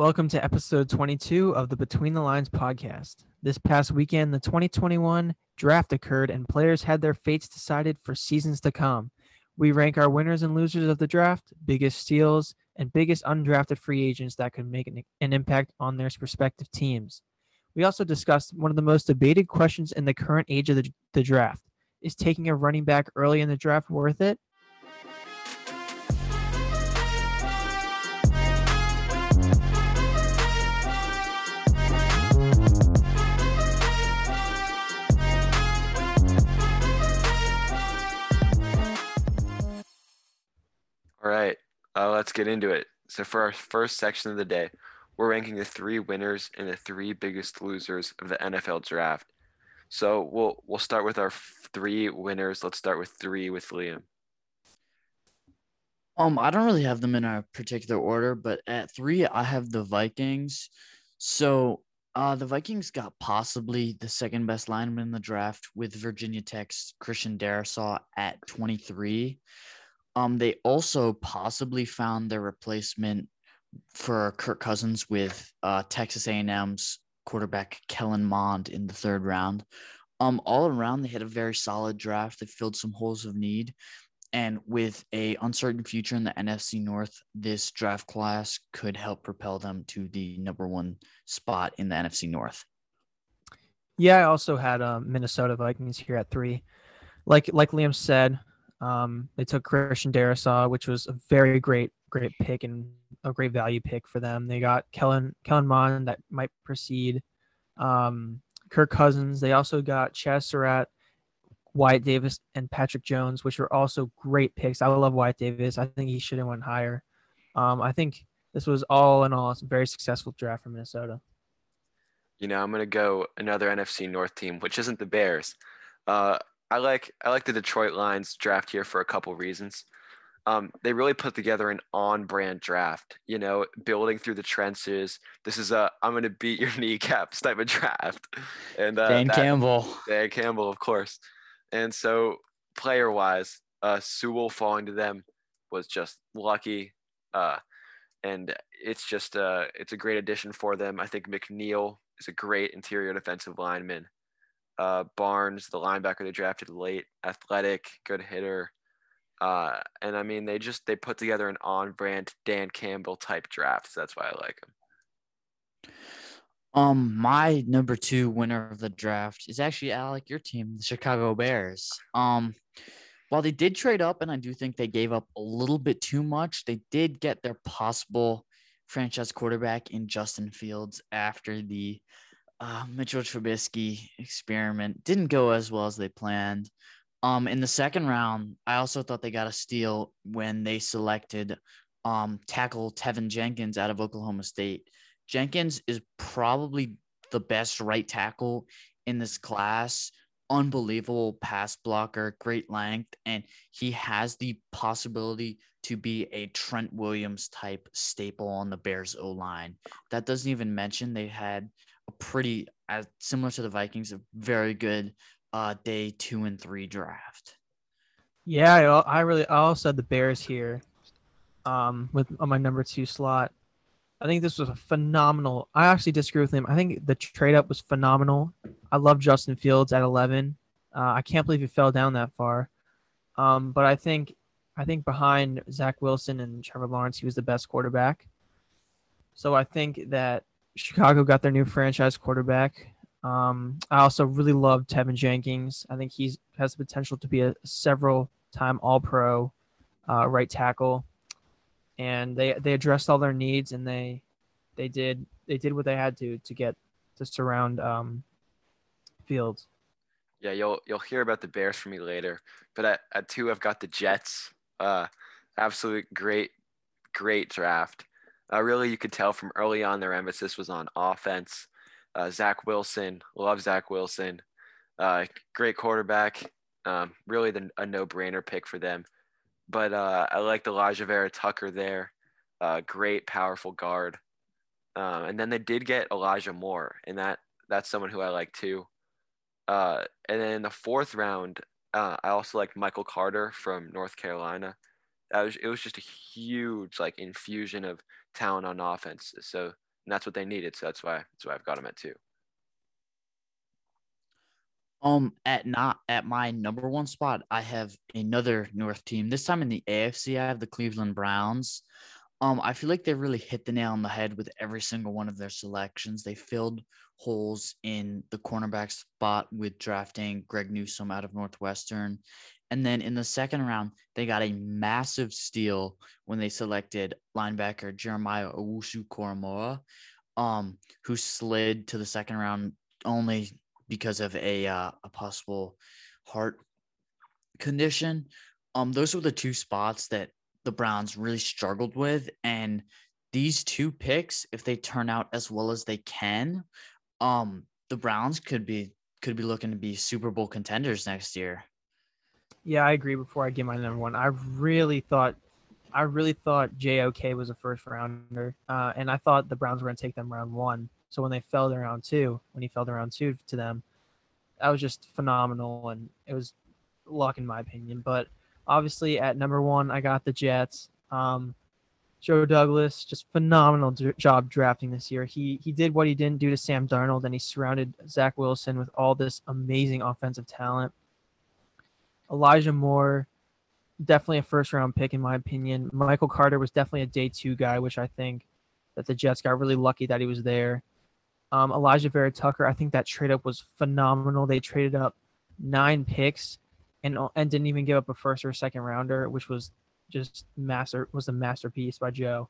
Welcome to episode 22 of the Between the Lines podcast. This past weekend, the 2021 draft occurred and players had their fates decided for seasons to come. We rank our winners and losers of the draft, biggest steals, and biggest undrafted free agents that could make an, an impact on their respective teams. We also discussed one of the most debated questions in the current age of the, the draft. Is taking a running back early in the draft worth it? Uh, let's get into it. So for our first section of the day, we're ranking the three winners and the three biggest losers of the NFL draft. So we'll we'll start with our three winners. Let's start with three with Liam. Um, I don't really have them in a particular order, but at three, I have the Vikings. So, uh, the Vikings got possibly the second best lineman in the draft with Virginia Tech's Christian Darrisaw at 23. Um, they also possibly found their replacement for Kirk Cousins with uh, Texas A&M's quarterback Kellen Mond in the third round. Um, all around, they had a very solid draft. They filled some holes of need, and with a uncertain future in the NFC North, this draft class could help propel them to the number one spot in the NFC North. Yeah, I also had uh, Minnesota Vikings here at three. Like like Liam said, um, they took Christian Darrisaw, which was a very great, great pick and a great value pick for them. They got Kellen Kellen Mond that might proceed. Um, Kirk Cousins. They also got Chazz Surratt, Wyatt Davis, and Patrick Jones, which were also great picks. I love Wyatt Davis. I think he should have went higher. Um, I think this was all in all a very successful draft for Minnesota. You know, I'm gonna go another NFC North team, which isn't the Bears. Uh, I like I like the Detroit Lions draft here for a couple reasons. Um, they really put together an on-brand draft. You know, building through the trenches. This is a I'm going to beat your kneecaps type of draft. And uh, Dan that, Campbell. Dan Campbell, of course. And so, player-wise, uh, Sewell falling to them was just lucky. Uh, and it's just uh, it's a great addition for them. I think McNeill is a great interior defensive lineman. Uh, Barnes, the linebacker they drafted late, athletic, good hitter. Uh, and I mean, they just they put together an on-brand Dan Campbell type draft. So that's why I like them. Um, my number two winner of the draft is actually Alec, your team, the Chicago Bears. Um, while they did trade up, and I do think they gave up a little bit too much, they did get their possible franchise quarterback in Justin Fields after the uh, Mitchell Trubisky experiment didn't go as well as they planned. Um, in the second round, I also thought they got a steal when they selected um, tackle Teven Jenkins out of Oklahoma State. Jenkins is probably the best right tackle in this class. Unbelievable pass blocker, great length, and he has the possibility to be a Trent Williams type staple on the Bears O line. That doesn't even mention they had pretty as similar to the Vikings, a very good uh, day two and three draft. Yeah, I, I really I also had the Bears here, um, with on my number two slot. I think this was a phenomenal. I actually disagree with him. I think the trade up was phenomenal. I love Justin Fields at 11. Uh, I can't believe he fell down that far. Um, but I think I think behind Zach Wilson and Trevor Lawrence, he was the best quarterback. So I think that Chicago got their new franchise quarterback. Um, I also really love Teven Jenkins. I think he has the potential to be a several time All Pro uh, right tackle, and they they addressed all their needs and they they did they did what they had to to get to surround um, Fields. Yeah, you'll you'll hear about the Bears from me later, but at, at two I've got the Jets. Uh, absolute great great draft. Uh, really, you could tell from early on their emphasis was on offense. Uh, Zach Wilson, love Zach Wilson, uh, great quarterback. Um, really, the, a no-brainer pick for them. But uh, I liked Alijah Vera-Tucker there, uh, great, powerful guard. Um, and then they did get Elijah Moore, and that that's someone who I like too. Uh, and then in the fourth round, I also like Michael Carter from North Carolina. Was, it was just a huge like infusion of talent on offense. So that's what they needed. So that's why that's why I've got them at two. Um, at not at my number one spot, I have another North team. This time in the AFC, I have the Cleveland Browns. Um, I feel like they really hit the nail on the head with every single one of their selections. They filled holes in the cornerback spot with drafting Greg Newsome out of Northwestern. And then in the second round, they got a massive steal when they selected linebacker Jeremiah Owusu Koramoah, um, who slid to the second round only because of a uh, a possible heart condition. Um, those were the two spots that the Browns really struggled with, and these two picks, if they turn out as well as they can, um, the Browns could be could be looking to be Super Bowl contenders next year. Yeah, I agree. Before I give my number one, I really thought, I really thought JOK was a first rounder, uh, and I thought the Browns were going to take them round one. So when they fell to round two, when he fell to round two to them, that was just phenomenal, and it was luck in my opinion. But obviously at number one, I got the Jets. Um, Joe Douglas, just phenomenal d- job drafting this year. He he did what he didn't do to Sam Darnold, and he surrounded Zach Wilson with all this amazing offensive talent. Elijah Moore, definitely a first round pick in my opinion. Michael Carter was definitely a day two guy, which I think that the Jets got really lucky that he was there. Um, Alijah Vera Tucker, I think that trade up was phenomenal. They traded up nine picks and and didn't even give up a first or a second rounder, which was just master was a masterpiece by Joe.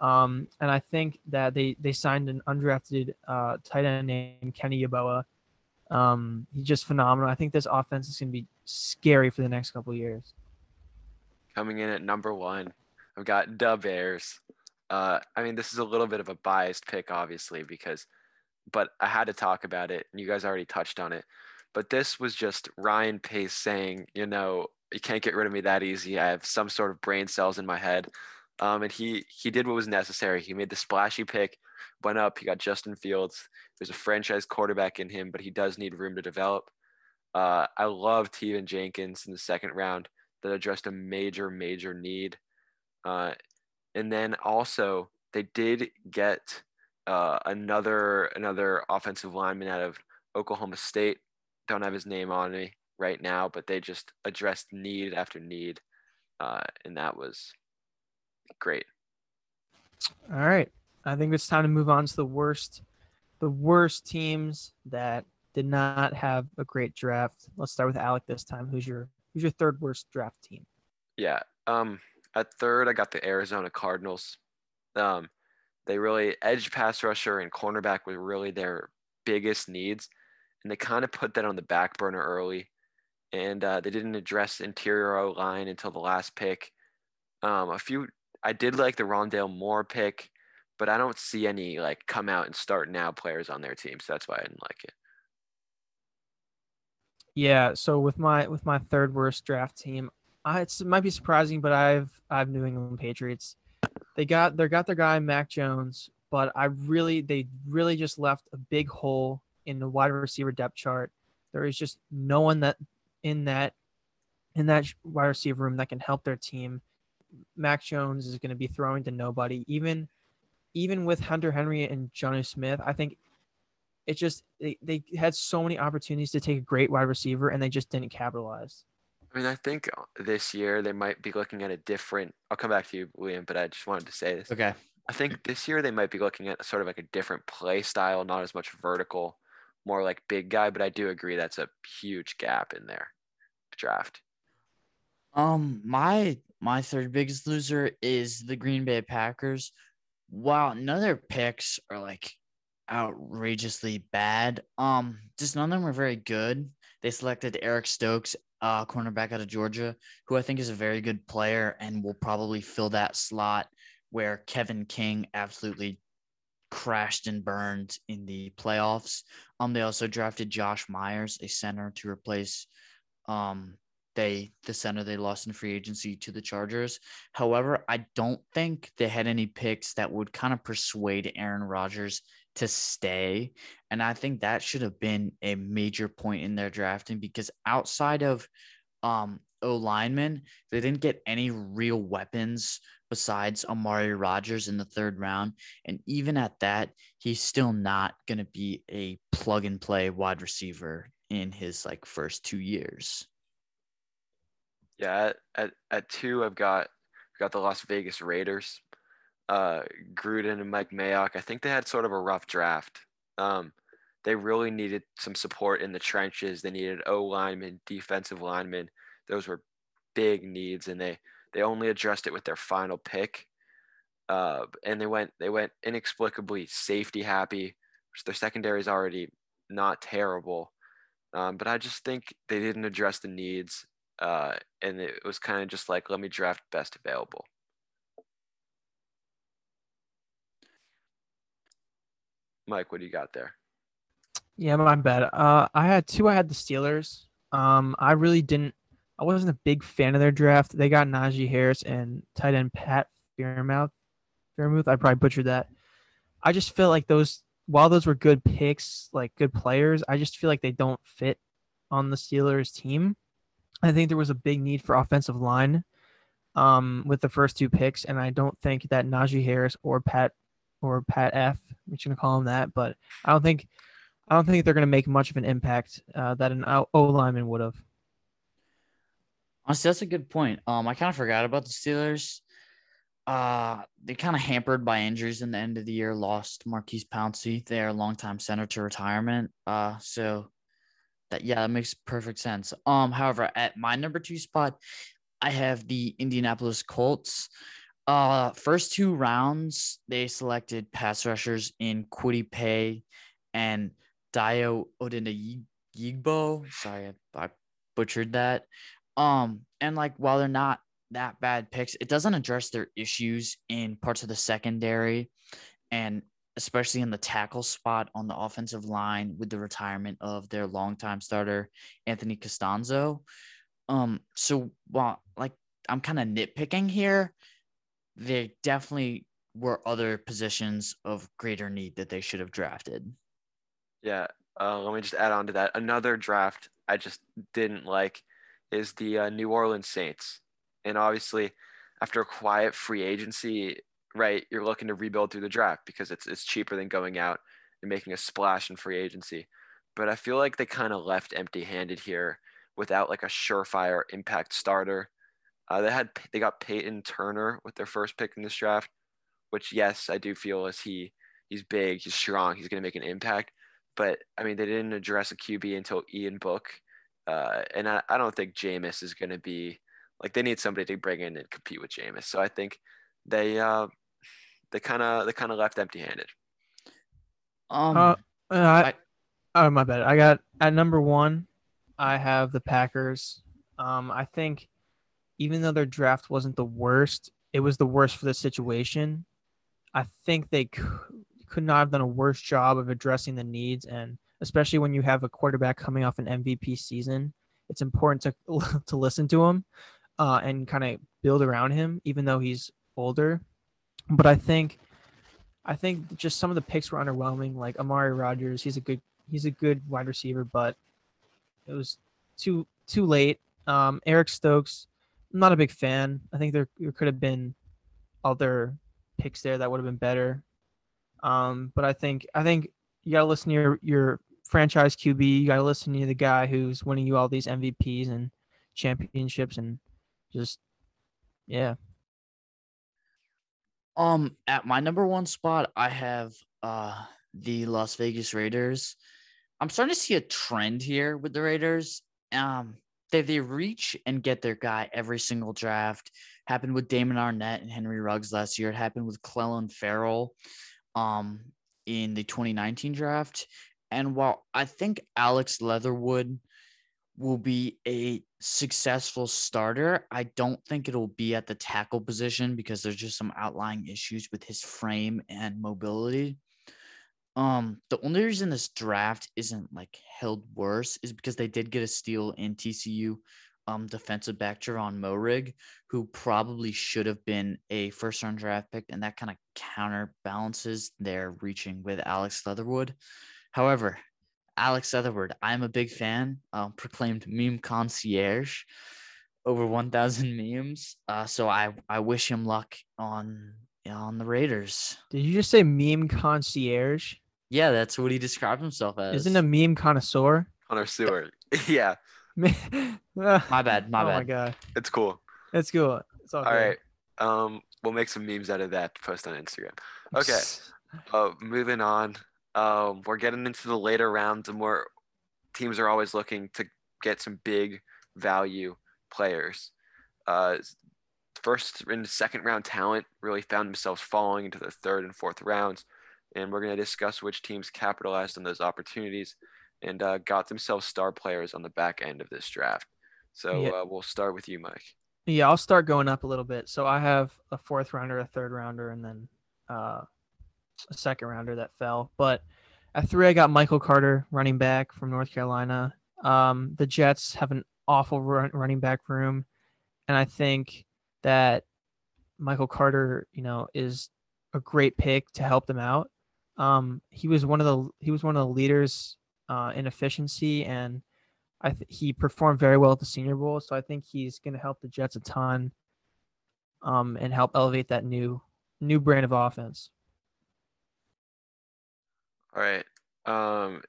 Um, and I think that they they signed an undrafted uh, tight end named Kenny Yeboah. Um, he's just phenomenal. I think this offense is going to be scary for the next couple years. Coming in at number one, I've got the Bears. Uh, I mean, this is a little bit of a biased pick, obviously, because, but I had to talk about it, and you guys already touched on it. But this was just Ryan Pace saying, you know, you can't get rid of me that easy. I have some sort of brain cells in my head. Um, and he he did what was necessary. He made the splashy pick, went up. He got Justin Fields. There's a franchise quarterback in him, but he does need room to develop. Uh, I love Teven Jenkins in the second round that addressed a major, major need. Uh, and then also they did get uh, another another offensive lineman out of Oklahoma State. Don't have his name on me right now, but they just addressed need after need, uh, and that was great. All right, I think it's time to move on to the worst, the worst teams that did not have a great draft. Let's start with Alec this time. Who's your who's your third worst draft team? Yeah, um, at third I got the Arizona Cardinals. Um, they really edge pass rusher and cornerback were really their biggest needs, and they kind of put that on the back burner early and uh, they didn't address interior O line until the last pick. Um, a few, I did like the Rondale Moore pick, but I don't see any like come out and start now players on their team, so that's why I didn't like it. Yeah, so with my with my third worst draft team, I, it might be surprising, but I've I've New England Patriots. They got they got their guy Mac Jones, but I really they really just left a big hole in the wide receiver depth chart. There is just no one that in that in that wide receiver room that can help their team. Mac Jones is going to be throwing to nobody. Even even with Hunter Henry and Jonnu Smith, I think it just they, they had so many opportunities to take a great wide receiver and they just didn't capitalize. I mean, I think this year they might be looking at a different. I'll come back to you, William, but I just wanted to say this. Okay. I think this year they might be looking at sort of like a different play style, not as much vertical, more like big guy. But I do agree that's a huge gap in there draft? Um, my my third biggest loser is the Green Bay Packers. While none of their picks are like outrageously bad, um, just none of them were very good. They selected Eric Stokes, uh, cornerback out of Georgia, who I think is a very good player and will probably fill that slot where Kevin King absolutely crashed and burned in the playoffs. Um, they also drafted Josh Myers, a center, to replace um, they the center they lost in free agency to the Chargers. However, I don't think they had any picks that would kind of persuade Aaron Rodgers to stay, and I think that should have been a major point in their drafting because outside of um, O linemen. They didn't get any real weapons besides Amari Rogers in the third round. And even at that, he's still not going to be a plug and play wide receiver in his like first two years. Yeah, at, at, at two, I've got got the Las Vegas Raiders. Uh, Gruden and Mike Mayock. I think they had sort of a rough draft. Um, they really needed some support in the trenches. They needed O linemen, defensive linemen. Those were big needs, and they they only addressed it with their final pick. Uh, and they went they went inexplicably safety happy, which their secondary is already not terrible. Um, but I just think they didn't address the needs, uh, and it was kind of just like let me draft best available. Mike, what do you got there? Yeah, my bad. Uh, I had two. I had the Steelers. Um, I really didn't. I wasn't a big fan of their draft. They got Najee Harris and tight end Pat Fairmouth. Fairmouth. I probably butchered that. I just feel like those, while those were good picks, like good players, I just feel like they don't fit on the Steelers team. I think there was a big need for offensive line um, with the first two picks, and I don't think that Najee Harris or Pat or Pat F, we're gonna call him that, but I don't think I don't think they're gonna make much of an impact uh, that an O lineman would have. Honestly, that's a good point. Um, I kind of forgot about the Steelers. Uh, they kind of hampered by injuries in the end of the year. Lost Maurkice Pouncey, their longtime center, to retirement. Uh, so that yeah, that makes perfect sense. Um, however, at my number two spot, I have the Indianapolis Colts. Uh, first two rounds, they selected pass rushers in Kwity Paye and Dayo Odeyingbo. Sorry, I, I butchered that. Um, and like while they're not that bad picks, it doesn't address their issues in parts of the secondary and especially in the tackle spot on the offensive line with the retirement of their longtime starter, Anthony Castonzo. Um, so while like I'm kind of nitpicking here, there definitely were other positions of greater need that they should have drafted. Yeah, uh, let me just add on to that. Another draft I just didn't like is the uh, New Orleans Saints. And obviously, after a quiet free agency, right, you're looking to rebuild through the draft because it's it's cheaper than going out and making a splash in free agency. But I feel like they kind of left empty-handed here without like a surefire impact starter. Uh, they had they got Payton Turner with their first pick in this draft, which yes, I do feel as he he's big, he's strong, he's going to make an impact. But I mean, they didn't address a QB until Ian Book, uh, and I, I don't think Jameis is going to be like they need somebody to bring in and compete with Jameis. So I think they uh, they kind of they kind of left empty-handed. Um, uh, I, I, oh my bad. I got at number one. I have the Packers. Um, I think even though their draft wasn't the worst, it was the worst for the situation. I think they could not have done a worse job of addressing the needs, and especially when you have a quarterback coming off an MVP season, it's important to to listen to him uh, and kind of build around him, even though he's older. But I think, I think just some of the picks were underwhelming. Like Amari Rogers, he's a good he's a good wide receiver, but it was too too late. Um, Eric Stokes, I'm not a big fan. I think there, there could have been other picks there that would have been better. Um, but I think I think you gotta listen to your your franchise QB. You gotta listen to the guy who's winning you all these MVPs and championships, and just yeah. Um, at my number one spot, I have uh the Las Vegas Raiders. I'm starting to see a trend here with the Raiders. Um, they they reach and get their guy every single draft. Happened with Damon Arnette and Henry Ruggs last year. It happened with Clelin Ferrell um in the 2019 draft. And while I think Alex Leatherwood will be a successful starter, I don't think it'll be at the tackle position because there's just some outlying issues with his frame and mobility. Um, the only reason this draft isn't like held worse is because they did get a steal in TCU um defensive back Javon Moehrig, who probably should have been a first round draft pick, and that kind of counterbalances their reaching with Alex Leatherwood. However, Alex Leatherwood, I'm a big fan, um, proclaimed meme concierge. over 1,000 memes. Uh, so I I wish him luck on on the Raiders. Did you just say meme concierge? Yeah, that's what he described himself as. Isn't a meme connoisseur? Connor Stewart. yeah, My my bad, my oh bad. my god, it's cool. it's cool. It's all, All good. right. Um, we'll make some memes out of that to post on Instagram. Okay. Uh, moving on. Um, we're getting into the later rounds, and more teams are always looking to get some big value players. Uh, first and second round talent really found themselves falling into the third and fourth rounds, and we're going to discuss which teams capitalized on those opportunities and uh, got themselves star players on the back end of this draft. So Yeah. uh, we'll start with you, Mike. Yeah, I'll start going up a little bit. So I have a fourth rounder, a third rounder, and then uh, a second rounder that fell. But at three, I got Michael Carter, running back from North Carolina. Um, the Jets have an awful run, running back room, and I think that Michael Carter, you know, is a great pick to help them out. Um, he was one of the he was one of the leaders uh, in efficiency and I th- he performed very well at the Senior Bowl, so I think he's going to help the Jets a ton, um, and help elevate that new new brand of offense. All right. Um,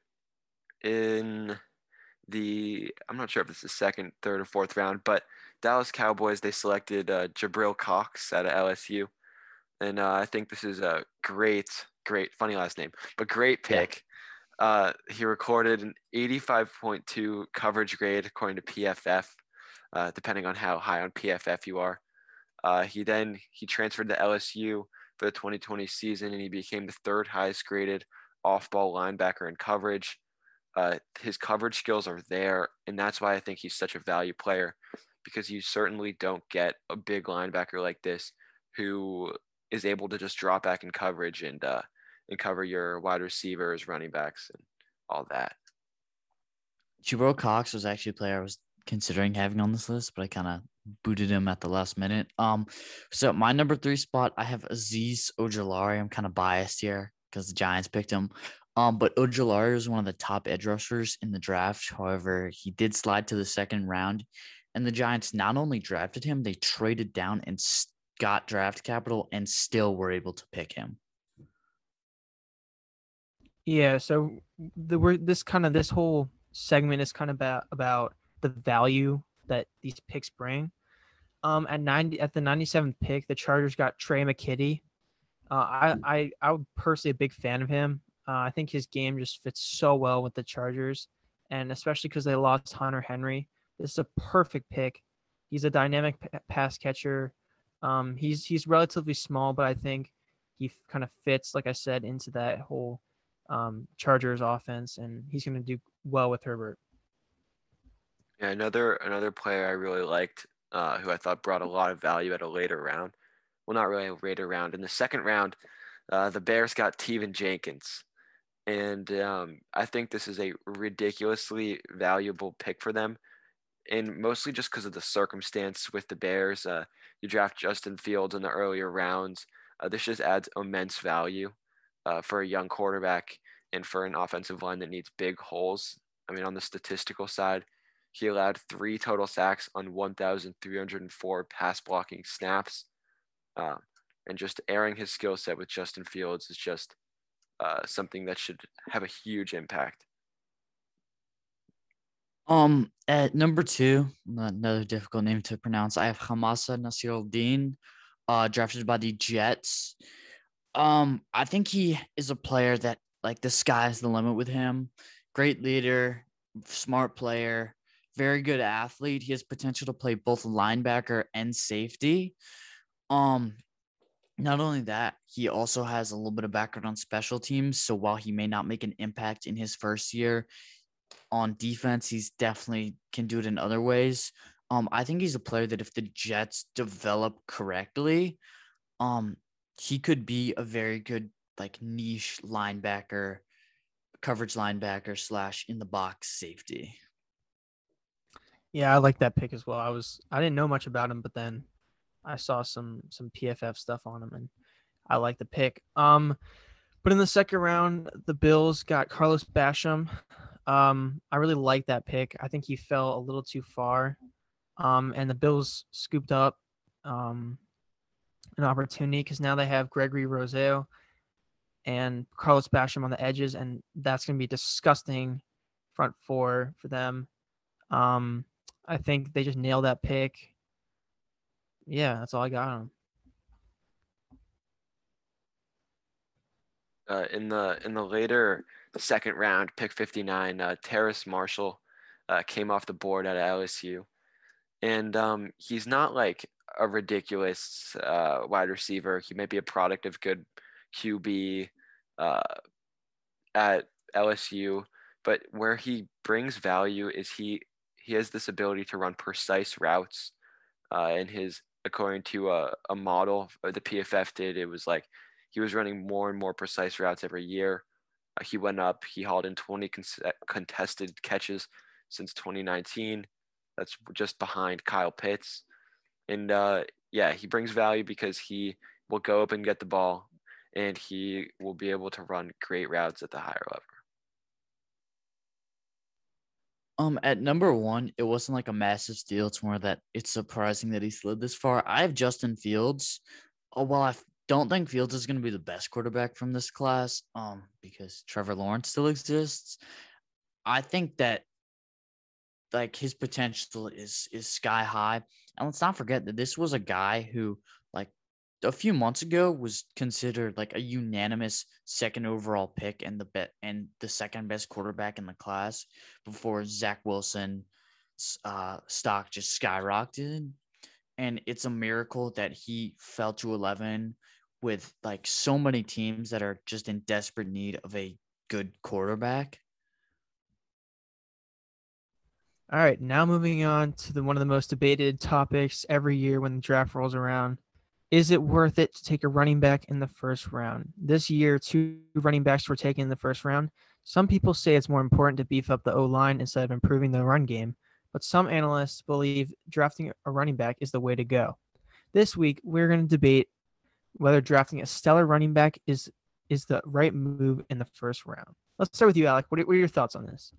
in the, I'm not sure if it's the second, third, or fourth round, but Dallas Cowboys they selected uh, Jabril Cox out of LSU, and uh, I think this is a great, great, funny last name, but great Yeah. pick. Uh, he recorded an 85.2 coverage grade according to PFF, uh, depending on how high on PFF you are. Uh, he then he transferred to LSU for the 2020 season, and he became the third highest graded off-ball linebacker in coverage. Uh, his coverage skills are there, and that's why I think he's such a value player, because you certainly don't get a big linebacker like this who is able to just drop back in coverage and uh, and cover your wide receivers, running backs, and all that. Jabril Cox was actually a player I was considering having on this list, but I kind of booted him at the last minute. Um, so my number three spot, I have Azeez Ojulari. I'm kind of biased here because the Giants picked him. Um, but Ojulari is one of the top edge rushers in the draft. However, he did slide to the second round, and the Giants not only drafted him, they traded down and got draft capital and still were able to pick him. Yeah, so the we're this kind of this whole segment is kind of about about the value that these picks bring. Um, at ninety at the ninety seventh pick, the Chargers got Tre' McKitty. Uh, I I I'm personally a big fan of him. Uh, I think his game just fits so well with the Chargers, and especially because they lost Hunter Henry. This is a perfect pick. He's a dynamic p- pass catcher. Um, he's he's relatively small, but I think he kind of fits, like I said, into that whole um, Chargers offense, and he's going to do well with Herbert. Yeah, another another player I really liked, uh, who I thought brought a lot of value at a later round. Well, not really a later round. In the second round, uh, the Bears got Teven Jenkins, and um, I think this is a ridiculously valuable pick for them, and mostly just because of the circumstance with the Bears. Uh, you draft Justin Fields in the earlier rounds. Uh, this just adds immense value uh, for a young quarterback and for an offensive line that needs big holes. I mean, on the statistical side, he allowed three total sacks on 1,304 pass blocking snaps. Um, and just airing his skill set with Justin Fields is just uh, something that should have a huge impact. Um, at number two, another difficult name to pronounce. I have Hamsah Nasirildeen, uh, drafted by the Jets. Um, I think he is a player that like the sky's the limit with him. Great leader, smart player, very good athlete. He has potential to play both linebacker and safety. Um, not only that, he also has a little bit of background on special teams. So while he may not make an impact in his first year, on defense, he's definitely can do it in other ways. Um, I think he's a player that if the Jets develop correctly, um, he could be a very good like niche linebacker, coverage linebacker slash in the box safety. Yeah, I like that pick as well. I was I didn't know much about him, but then I saw some some PFF stuff on him, and I like the pick. Um, but in the second round, the Bills got Carlos Basham. Um, I really like that pick. I think he fell a little too far. Um, and the Bills scooped up um, an opportunity because now they have Gregory Rousseau and Carlos Basham on the edges, and that's going to be disgusting front four for them. Um, I think they just nailed that pick. Yeah, that's all I got on them. Uh, in the in the later second round, pick 59, uh, Terrace Marshall uh, came off the board at LSU, and um, he's not like a ridiculous uh, wide receiver. He may be a product of good QB uh, at LSU, but where he brings value is he he has this ability to run precise routes. Uh, and his according to a, a model the PFF did, it was like he was running more and more precise routes every year. Uh, he went up. He hauled in 20 con- contested catches since 2019. That's just behind Kyle Pitts. And uh, yeah, he brings value because he will go up and get the ball, and he will be able to run great routes at the higher level. Um, at number one, it wasn't like a massive steal. It's more that it's surprising that he slid this far. I have Justin Fields. Oh, well, I don't think Fields is going to be the best quarterback from this class, um, because Trevor Lawrence still exists. I think that like his potential is is sky high. And let's not forget that this was a guy who like a few months ago was considered like a unanimous second overall pick and the bet and the second best quarterback in the class before Zach Wilson uh, stock just skyrocketed. And it's a miracle that he fell to 11 with like so many teams that are just in desperate need of a good quarterback. All right, now moving on to the one of the most debated topics every year when the draft rolls around. Is it worth it to take a running back in the first round? This year, two running backs were taken in the first round. Some people say it's more important to beef up the O line instead of improving the run game, but some analysts believe drafting a running back is the way to go. This week, we're going to debate whether drafting a stellar running back is is the right move in the first round. Let's start with you, Alec. What are, what are your thoughts on this?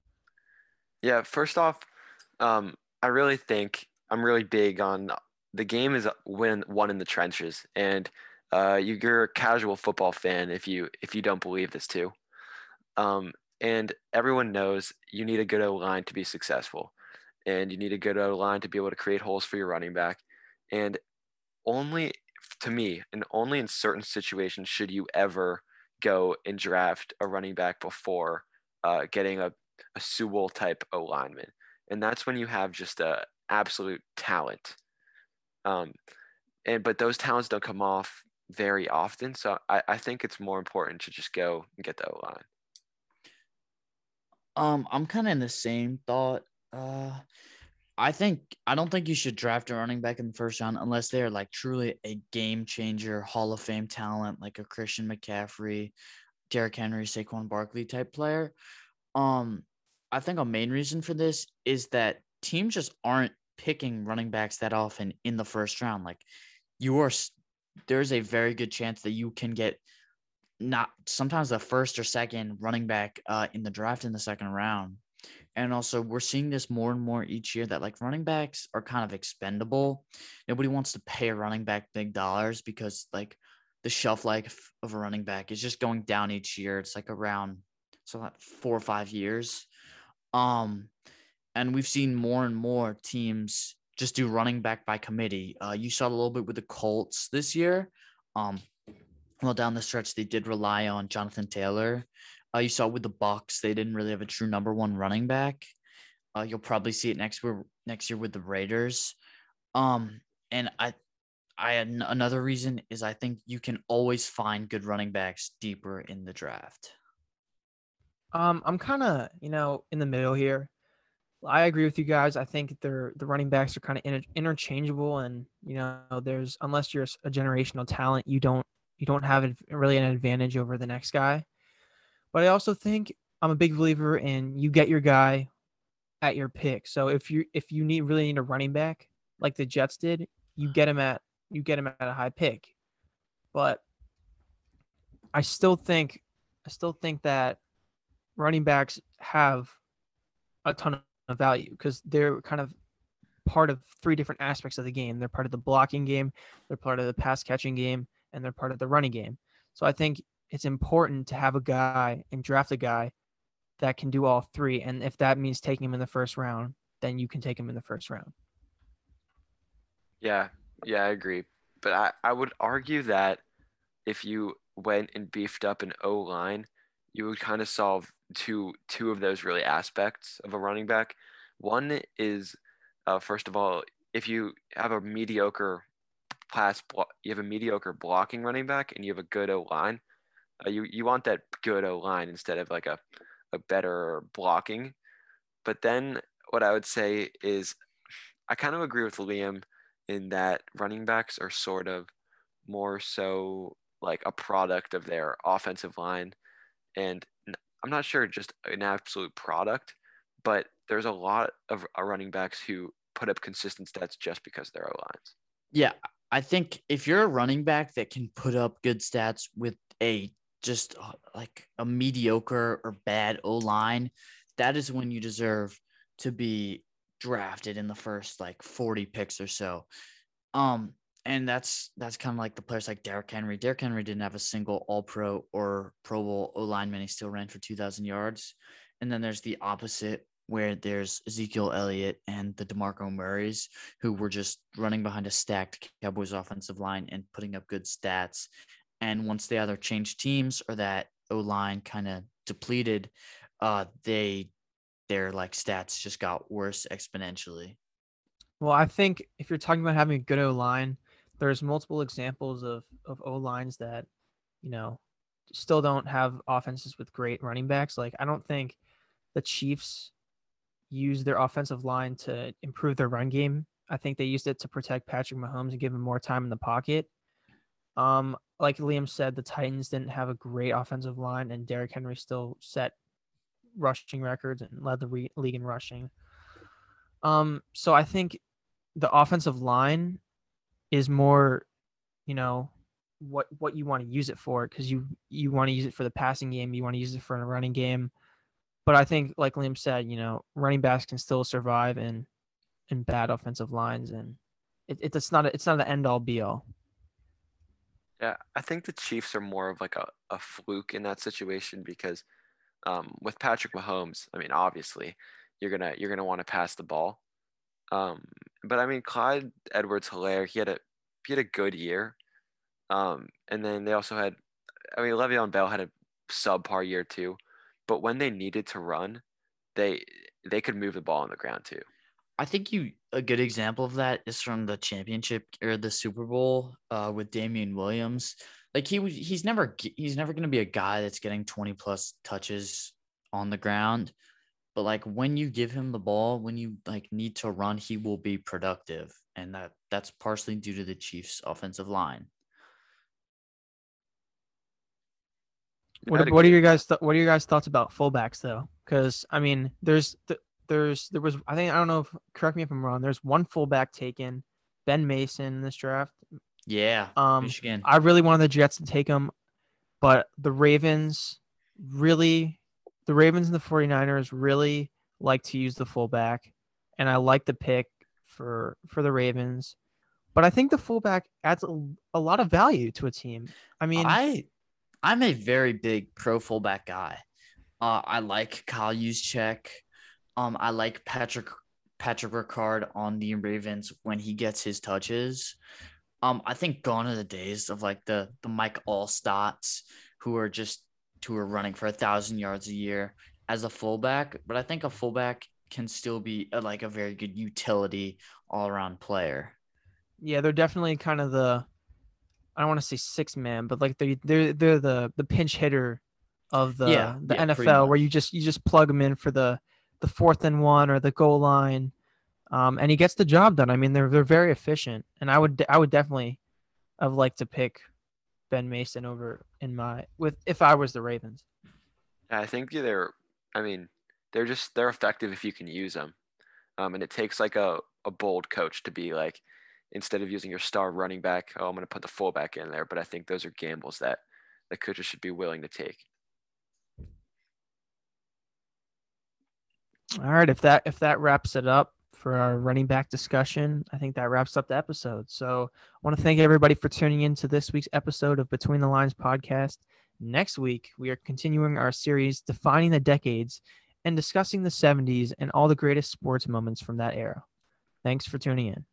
Yeah, first off, um, I really think I'm really big on the game is win one in the trenches, and uh, you're a casual football fan if you if you don't believe this too. Um, and everyone knows you need a good O line to be successful, and you need a good O line to be able to create holes for your running back. And only to me, and only in certain situations should you ever go and draft a running back before uh, getting a, a Sewell type O lineman. And that's when you have just a absolute talent. Um, and but those talents don't come off very often. So I, I think it's more important to just go and get the O line. Um, I'm kind of in the same thought. Uh, I think I don't think you should draft a running back in the first round unless they're like truly a game changer, Hall of Fame talent like a Christian McCaffrey, Derrick Henry, Saquon Barkley type player. Um, I think a main reason for this is that teams just aren't picking running backs that often in the first round. Like you are, there's a very good chance that you can get not sometimes the first or second running back uh, in the draft in the second round. And also, we're seeing this more and more each year that like running backs are kind of expendable. Nobody wants to pay a running back big dollars because like the shelf life of a running back is just going down each year. It's like around so like four or five years. Um, and we've seen more and more teams just do running back by committee. Uh, you saw a little bit with the Colts this year. Um, well, down the stretch, they did rely on Jonathan Taylor uh, you saw with the Bucs, they didn't really have a true number one running back. Uh, you'll probably see it next year next year with the Raiders. Um, and I, I another reason is I think you can always find good running backs deeper in the draft. Um, I'm kind of you know in the middle here. I agree with you guys. I think they're the running backs are kind of inter- interchangeable, and you know, there's unless you're a generational talent, you don't you don't have really an advantage over the next guy. But I also think I'm a big believer in you get your guy at your pick. So if you if you need really need a running back like the Jets did, you get him at you get him at a high pick. But I still think I still think that running backs have a ton of value because they're kind of part of three different aspects of the game. They're part of the blocking game, they're part of the pass catching game, and they're part of the running game. So I think it's important to have a guy and draft a guy that can do all three. And if that means taking him in the first round, then you can take him in the first round. Yeah, yeah, I agree. But I, I would argue that if you went and beefed up an O line, you would kind of solve two two of those really aspects of a running back. One is, uh, first of all, if you have a mediocre pass, blo- you have a mediocre blocking running back, and you have a good O line. Uh, you you want that good O line instead of like a a better blocking. But then what I would say is, I kind of agree with Liam in that running backs are sort of more so like a product of their offensive line. And I'm not sure just an absolute product, but there's a lot of uh, running backs who put up consistent stats just because they're O lines. Yeah, I think if you're a running back that can put up good stats with a just uh, like a mediocre or bad O line, that is when you deserve to be drafted in the first like 40 picks or so. Um, and that's that's kind of like the players like Derrick Henry. Derrick Henry didn't have a single All Pro or Pro Bowl O lineman. He still ran for 2,000 yards. And then there's the opposite, where there's Ezekiel Elliott and the DeMarco Murrays, who were just running behind a stacked Cowboys offensive line and putting up good stats. And once they either changed teams or that O line kind of depleted, uh, they their like stats just got worse exponentially. Well, I think if you're talking about having a good O line, there's multiple examples of of O lines that, you know, still don't have offenses with great running backs. Like I don't think the Chiefs use their offensive line to improve their run game. I think they used it to protect Patrick Mahomes and give him more time in the pocket. Um, like Liam said, the Titans didn't have a great offensive line, and Derrick Henry still set rushing records and led the re- league in rushing. Um, so I think the offensive line is more, you know, what what you want to use it for because you you want to use it for the passing game, you want to use it for a running game. But I think, like Liam said, you know, running backs can still survive in in bad offensive lines, and it, it's not a, it's not an end all be all. Yeah, I think the Chiefs are more of like a, a fluke in that situation because um, with Patrick Mahomes, I mean, obviously, you're gonna you're gonna want to pass the ball. Um, but I mean, Clyde Edwards-Helaire, he had a he had a good year. Um, and then they also had, I mean, Le'Veon Bell had a subpar year too. But when they needed to run, they they could move the ball on the ground too. I think you a good example of that is from the championship or the Super Bowl uh, with Damien Williams. Like he he's never he's never going to be a guy that's getting 20 plus touches on the ground. But like when you give him the ball, when you like need to run, he will be productive, and that that's partially due to the Chiefs' offensive line. What, what are your guys th- what are your guys thoughts about fullbacks though? Because I mean, there's th- there's there was I think I don't know if correct me if I'm wrong. There's one fullback taken, Ben Mason in this draft. Yeah, Um, Michigan. I really wanted the Jets to take him, but the Ravens really, the Ravens and the 49ers really like to use the fullback, and I like the pick for for the Ravens. But I think the fullback adds a, a lot of value to a team. I mean, I I'm a very big pro fullback guy. Uh, I like Kyle Juszczyk. Um, I like Patrick Patrick Ricard on the Ravens when he gets his touches. Um, I think gone are the days of like the the Mike Alstotts who are just who are running for a thousand yards a year as a fullback. But I think a fullback can still be a, like a very good utility all around player. yeah, they're definitely kind of the I don't want to say six man, but like they they're they're the the pinch hitter of the Yeah, the yeah, NFL where you just you just plug them in for the the fourth and one or the goal line, um, and he gets the job done. I mean, they're they're very efficient, and I would I would definitely have liked to pick Ben Mason over in my with if I was the Ravens. I think they're. I mean, they're just they're effective if you can use them, um, and it takes like a a bold coach to be like, instead of using your star running back, oh, I'm going to put the fullback in there. But I think those are gambles that the coaches should be willing to take. All right, if that if that wraps it up for our running back discussion. I think that wraps up the episode. So I want to thank everybody for tuning in to this week's episode of Between the Lines podcast. Next week, we are continuing our series defining the decades and discussing the 70s and all the greatest sports moments from that era. Thanks for tuning in.